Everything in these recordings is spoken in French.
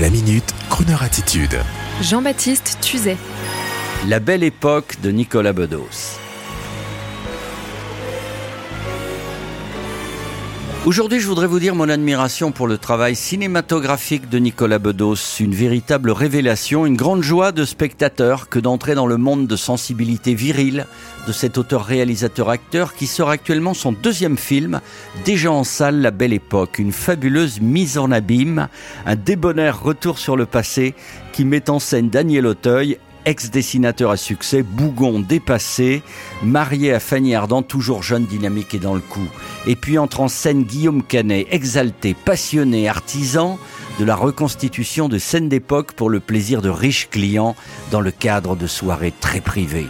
La minute, Kroneur attitude. Jean-Baptiste Tuzet. La belle époque de Nicolas Bedos. Aujourd'hui, je voudrais vous dire mon admiration pour le travail cinématographique de Nicolas Bedos, une véritable révélation, une grande joie de spectateur que d'entrer dans le monde de sensibilité virile de cet auteur-réalisateur-acteur qui sort actuellement son deuxième film, déjà en salle La Belle Époque, une fabuleuse mise en abîme, un débonnaire retour sur le passé qui met en scène Daniel Auteuil ex-dessinateur à succès, bougon dépassé, marié à Fanny Ardant, toujours jeune, dynamique et dans le coup. Et puis entre en scène Guillaume Canet, exalté, passionné, artisan de la reconstitution de scènes d'époque pour le plaisir de riches clients dans le cadre de soirées très privées.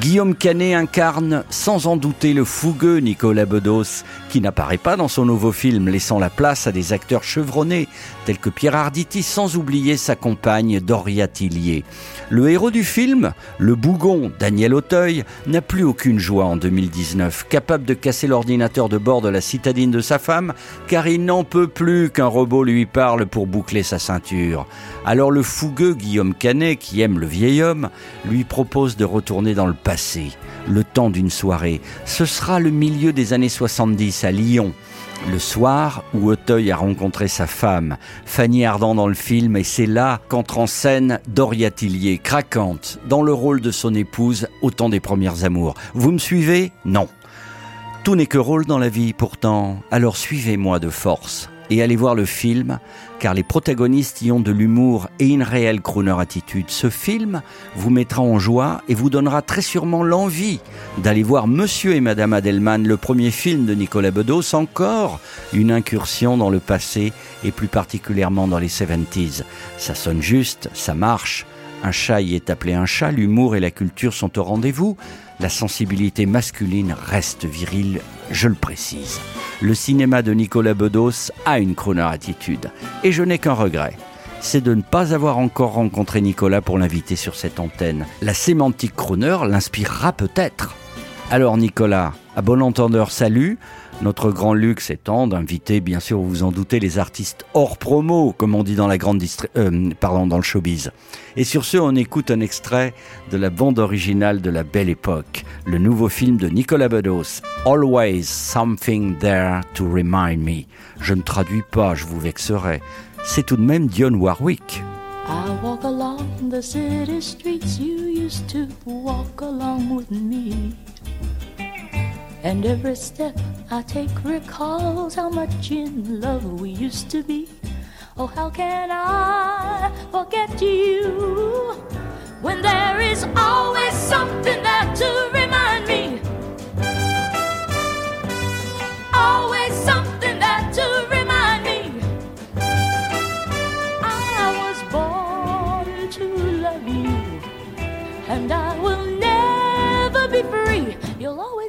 Guillaume Canet incarne sans en douter le fougueux Nicolas Bedos, qui n'apparaît pas dans son nouveau film, laissant la place à des acteurs chevronnés tels que Pierre Arditi, sans oublier sa compagne Doria Tillier. Le héros du film, le bougon Daniel Auteuil, n'a plus aucune joie en 2019, capable de casser l'ordinateur de bord de la citadine de sa femme, car il n'en peut plus qu'un robot lui parle pour boucler sa ceinture. Alors le fougueux Guillaume Canet, qui aime le vieil homme, lui propose de retourner dans le passé, le temps d'une soirée. Ce sera le milieu des années 70 à Lyon. Le soir où Auteuil a rencontré sa femme, Fanny Ardant dans le film, et c'est là qu'entre en scène Doria Tillier, craquante, dans le rôle de son épouse au temps des premières amours. Vous me suivez? Non. Tout n'est que rôle dans la vie pourtant, alors suivez-moi de force et allez voir le film, car les protagonistes y ont de l'humour et une réelle crooner attitude. Ce film vous mettra en joie et vous donnera très sûrement l'envie d'aller voir Monsieur et Madame Adelman, le premier film de Nicolas Bedos, encore une incursion dans le passé et plus particulièrement dans les 70s. Ça sonne juste, ça marche. Un chat y est appelé un chat, l'humour et la culture sont au rendez-vous. La sensibilité masculine reste virile, je le précise. Le cinéma de Nicolas Bedos a une crooner attitude. Et je n'ai qu'un regret. C'est de ne pas avoir encore rencontré Nicolas pour l'inviter sur cette antenne. La sémantique crooner l'inspirera peut-être. Alors Nicolas, à bon entendeur, salut. Notre grand luxe étant d'inviter, bien sûr, vous vous en doutez, les artistes hors promo, comme on dit dans la grande euh, pardon, dans le showbiz. Et sur ce, on écoute un extrait de la bande originale de La Belle Époque, le nouveau film de Nicolas Bedos, Always Something There to Remind Me. Je ne traduis pas, je vous vexerai. C'est tout de même Dionne Warwick. I walk along the city streets you used to walk along with me. And every step I take recalls how much in love we used to be. Oh, how can I forget you when there is always something there to remind me? Always something there to remind me. I was born to love you, and I will never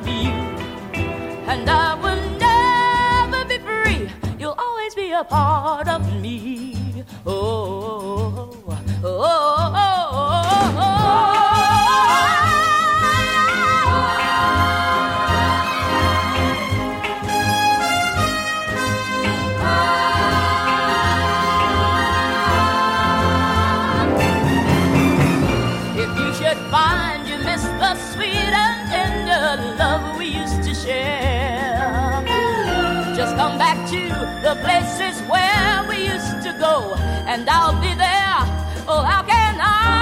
you, and I will never be free. You'll always be a part of me. Oh, oh, oh, oh, oh. Share, just come back to the places where we used to go, and I'll be there. Oh, how can I